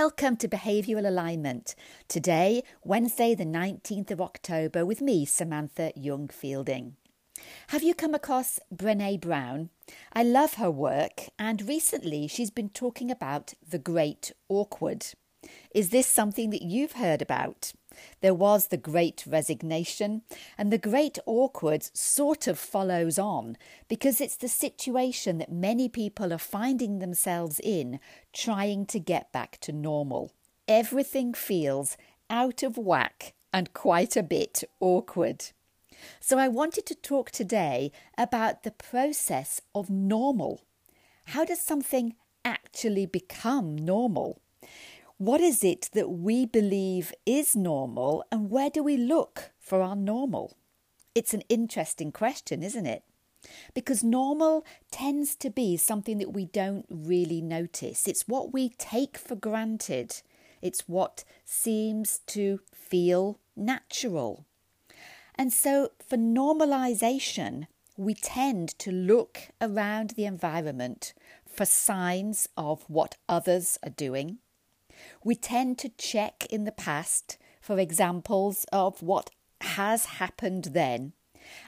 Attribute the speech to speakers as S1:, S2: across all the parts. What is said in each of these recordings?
S1: Welcome to Behavioural Alignment. Today, Wednesday, the 19th of October, with me, Samantha Young Fielding. Have you come across Brene Brown? I love her work, and recently she's been talking about the great awkward. Is this something that you've heard about? There was the great resignation, and the great awkward sort of follows on because it's the situation that many people are finding themselves in trying to get back to normal. Everything feels out of whack and quite a bit awkward. So, I wanted to talk today about the process of normal. How does something actually become normal? What is it that we believe is normal, and where do we look for our normal? It's an interesting question, isn't it? Because normal tends to be something that we don't really notice. It's what we take for granted, it's what seems to feel natural. And so, for normalization, we tend to look around the environment for signs of what others are doing we tend to check in the past for examples of what has happened then,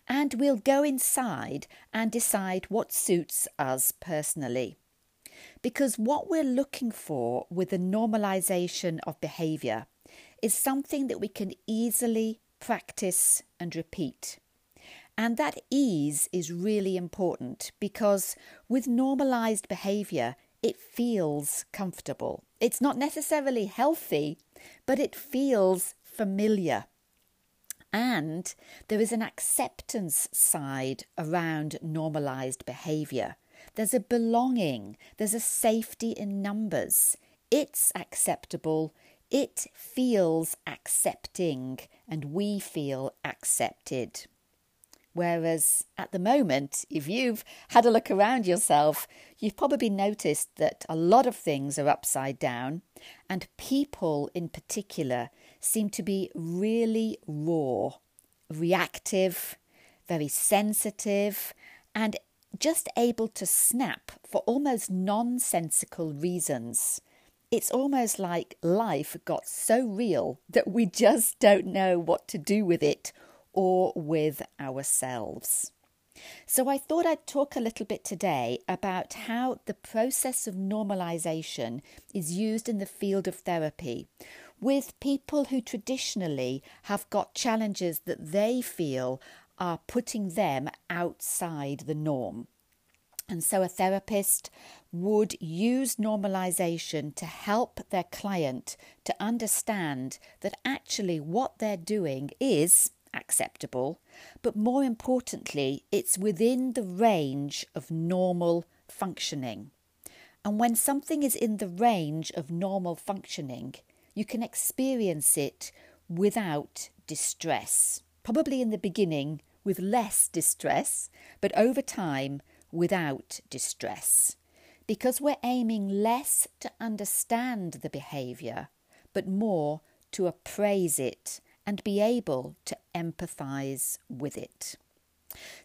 S1: and we'll go inside and decide what suits us personally. Because what we're looking for with the normalization of behavior is something that we can easily practice and repeat. And that ease is really important because with normalized behavior, it feels comfortable. It's not necessarily healthy, but it feels familiar. And there is an acceptance side around normalized behavior. There's a belonging, there's a safety in numbers. It's acceptable, it feels accepting, and we feel accepted. Whereas at the moment, if you've had a look around yourself, you've probably noticed that a lot of things are upside down, and people in particular seem to be really raw, reactive, very sensitive, and just able to snap for almost nonsensical reasons. It's almost like life got so real that we just don't know what to do with it or with ourselves. So, I thought I'd talk a little bit today about how the process of normalization is used in the field of therapy with people who traditionally have got challenges that they feel are putting them outside the norm. And so, a therapist would use normalization to help their client to understand that actually what they're doing is acceptable, but more importantly, it's within the range of normal functioning. And when something is in the range of normal functioning, you can experience it without distress. Probably in the beginning with less distress, but over time without distress. Because we're aiming less to understand the behaviour, but more to appraise it and be able to empathize with it.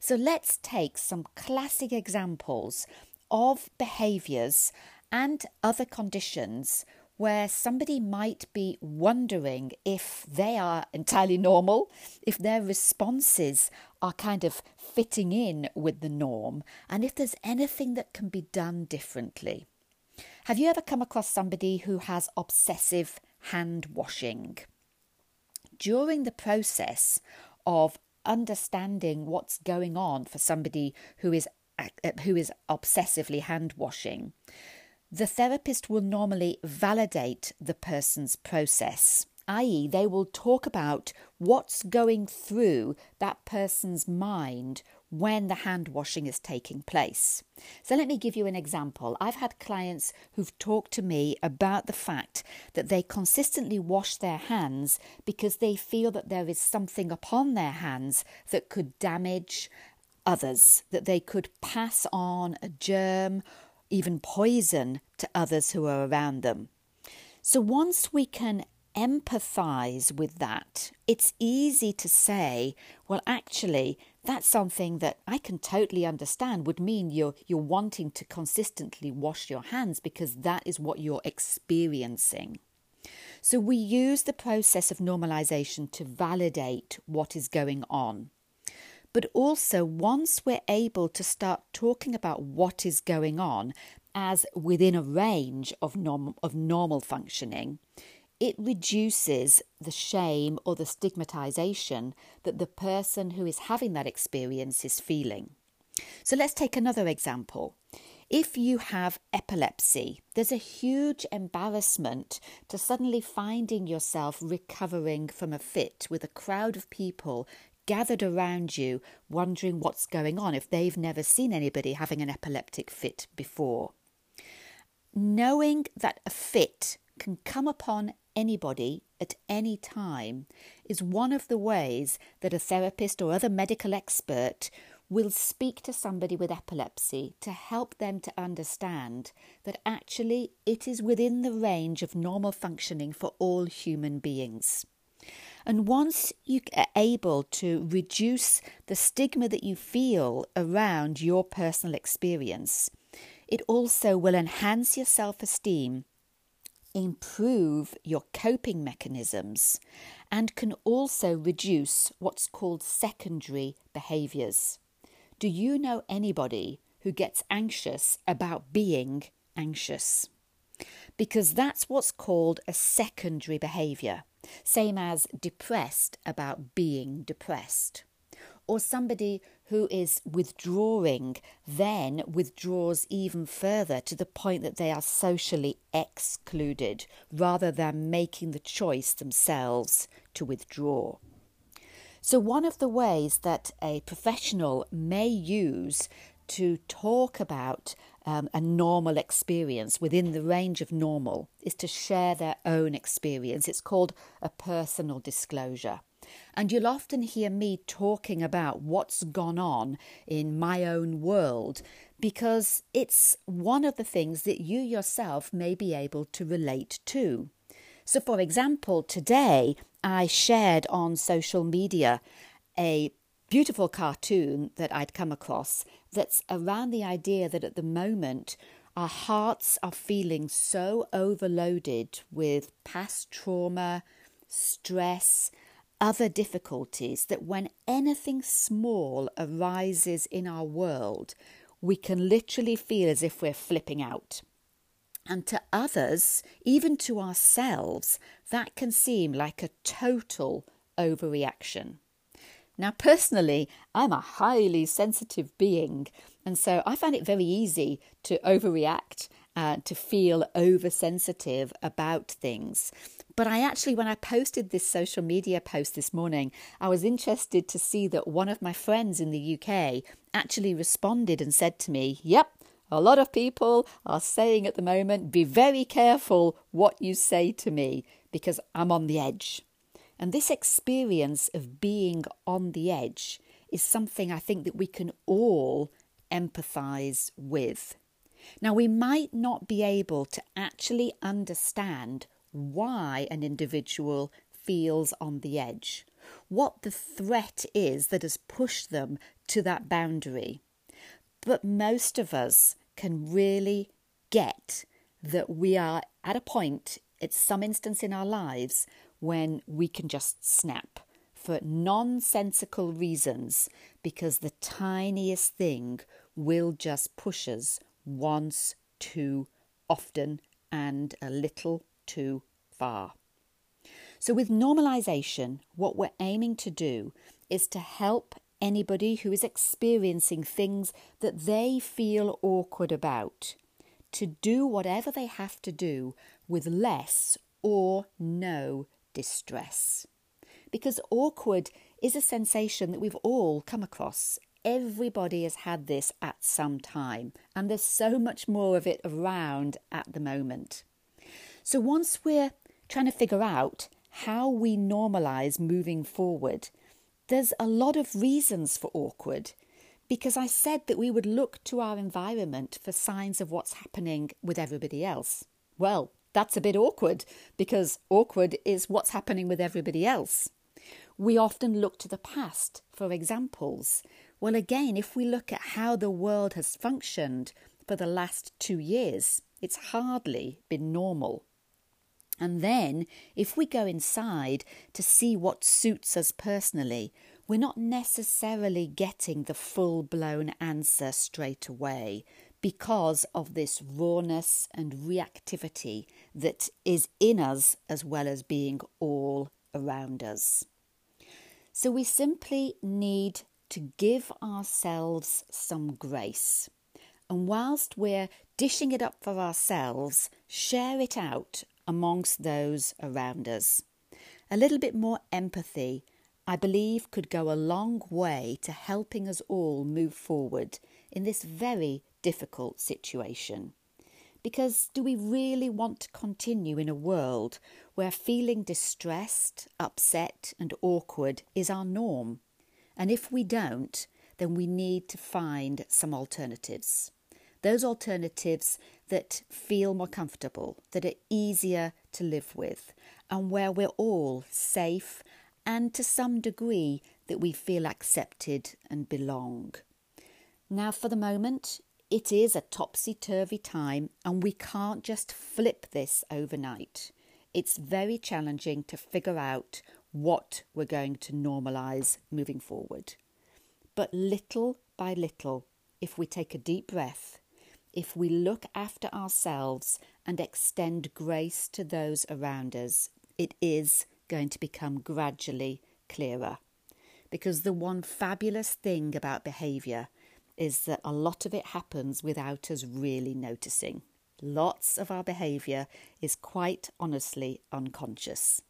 S1: So let's take some classic examples of behaviors and other conditions where somebody might be wondering if they are entirely normal, if their responses are kind of fitting in with the norm, and if there's anything that can be done differently. Have you ever come across somebody who has obsessive hand washing? During the process of understanding what's going on for somebody who is uh, who is obsessively hand washing the therapist will normally validate the person's process i.e., they will talk about what's going through that person's mind when the hand washing is taking place. So, let me give you an example. I've had clients who've talked to me about the fact that they consistently wash their hands because they feel that there is something upon their hands that could damage others, that they could pass on a germ, even poison to others who are around them. So, once we can empathize with that, it's easy to say, well, actually, that's something that I can totally understand would mean you're you're wanting to consistently wash your hands because that is what you're experiencing. So we use the process of normalization to validate what is going on. But also, once we're able to start talking about what is going on as within a range of, norm- of normal functioning, it reduces the shame or the stigmatization that the person who is having that experience is feeling. So let's take another example. If you have epilepsy, there's a huge embarrassment to suddenly finding yourself recovering from a fit with a crowd of people gathered around you, wondering what's going on if they've never seen anybody having an epileptic fit before. Knowing that a fit can come upon anybody at any time is one of the ways that a therapist or other medical expert will speak to somebody with epilepsy to help them to understand that actually it is within the range of normal functioning for all human beings. And once you are able to reduce the stigma that you feel around your personal experience, it also will enhance your self esteem, improve your coping mechanisms, and can also reduce what's called secondary behaviours. Do you know anybody who gets anxious about being anxious? Because that's what's called a secondary behaviour, same as depressed about being depressed. Or somebody who is withdrawing then withdraws even further to the point that they are socially excluded rather than making the choice themselves to withdraw. So, one of the ways that a professional may use to talk about um, a normal experience within the range of normal is to share their own experience. It's called a personal disclosure. And you'll often hear me talking about what's gone on in my own world because it's one of the things that you yourself may be able to relate to. So, for example, today I shared on social media a beautiful cartoon that I'd come across that's around the idea that at the moment our hearts are feeling so overloaded with past trauma, stress, other difficulties that when anything small arises in our world, we can literally feel as if we're flipping out. And to others, even to ourselves, that can seem like a total overreaction. Now, personally, I'm a highly sensitive being, and so I find it very easy to overreact, uh, to feel oversensitive about things. But I actually, when I posted this social media post this morning, I was interested to see that one of my friends in the UK actually responded and said to me, Yep, a lot of people are saying at the moment, be very careful what you say to me because I'm on the edge. And this experience of being on the edge is something I think that we can all empathize with. Now, we might not be able to actually understand why an individual feels on the edge, what the threat is that has pushed them to that boundary. But most of us can really get that we are at a point at some instance in our lives when we can just snap for nonsensical reasons because the tiniest thing will just push us once too often and a little too far. So, with normalization, what we're aiming to do is to help anybody who is experiencing things that they feel awkward about to do whatever they have to do with less or no distress. Because awkward is a sensation that we've all come across. Everybody has had this at some time, and there's so much more of it around at the moment. So, once we're trying to figure out how we normalize moving forward, there's a lot of reasons for awkward because I said that we would look to our environment for signs of what's happening with everybody else. Well, that's a bit awkward because awkward is what's happening with everybody else. We often look to the past for examples. Well, again, if we look at how the world has functioned for the last two years, it's hardly been normal. And then, if we go inside to see what suits us personally, we're not necessarily getting the full blown answer straight away because of this rawness and reactivity that is in us as well as being all around us. So we simply need to give ourselves some grace. And whilst we're dishing it up for ourselves, share it out amongst those around us. A little bit more empathy, I believe, could go a long way to helping us all move forward in this very difficult situation. Because do we really want to continue in a world where feeling distressed, upset, and awkward is our norm? And if we don't, then we need to find some alternatives. Those alternatives that feel more comfortable, that are easier to live with, and where we're all safe and to some degree that we feel accepted and belong. Now, for the moment, it is a topsy turvy time, and we can't just flip this overnight. It's very challenging to figure out what we're going to normalise moving forward. But little by little, if we take a deep breath, if we look after ourselves and extend grace to those around us, it is going to become gradually clearer. Because the one fabulous thing about behaviour is that a lot of it happens without us really noticing. Lots of our behaviour is quite honestly unconscious.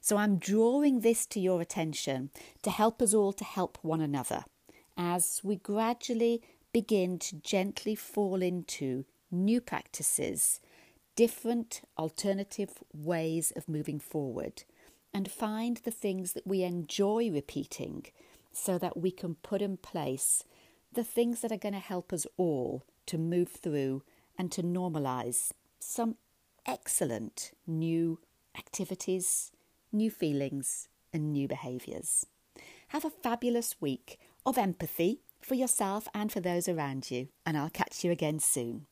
S1: So I'm drawing this to your attention to help us all to help one another as we gradually begin to gently fall into new practices, different alternative ways of moving forward, and find the things that we enjoy repeating so that we can put in place the things that are going to help us all to move through and to normalize some excellent new activities, new feelings, and new behaviours. Have a fabulous week of empathy for yourself and for those around you, and I'll catch you again soon.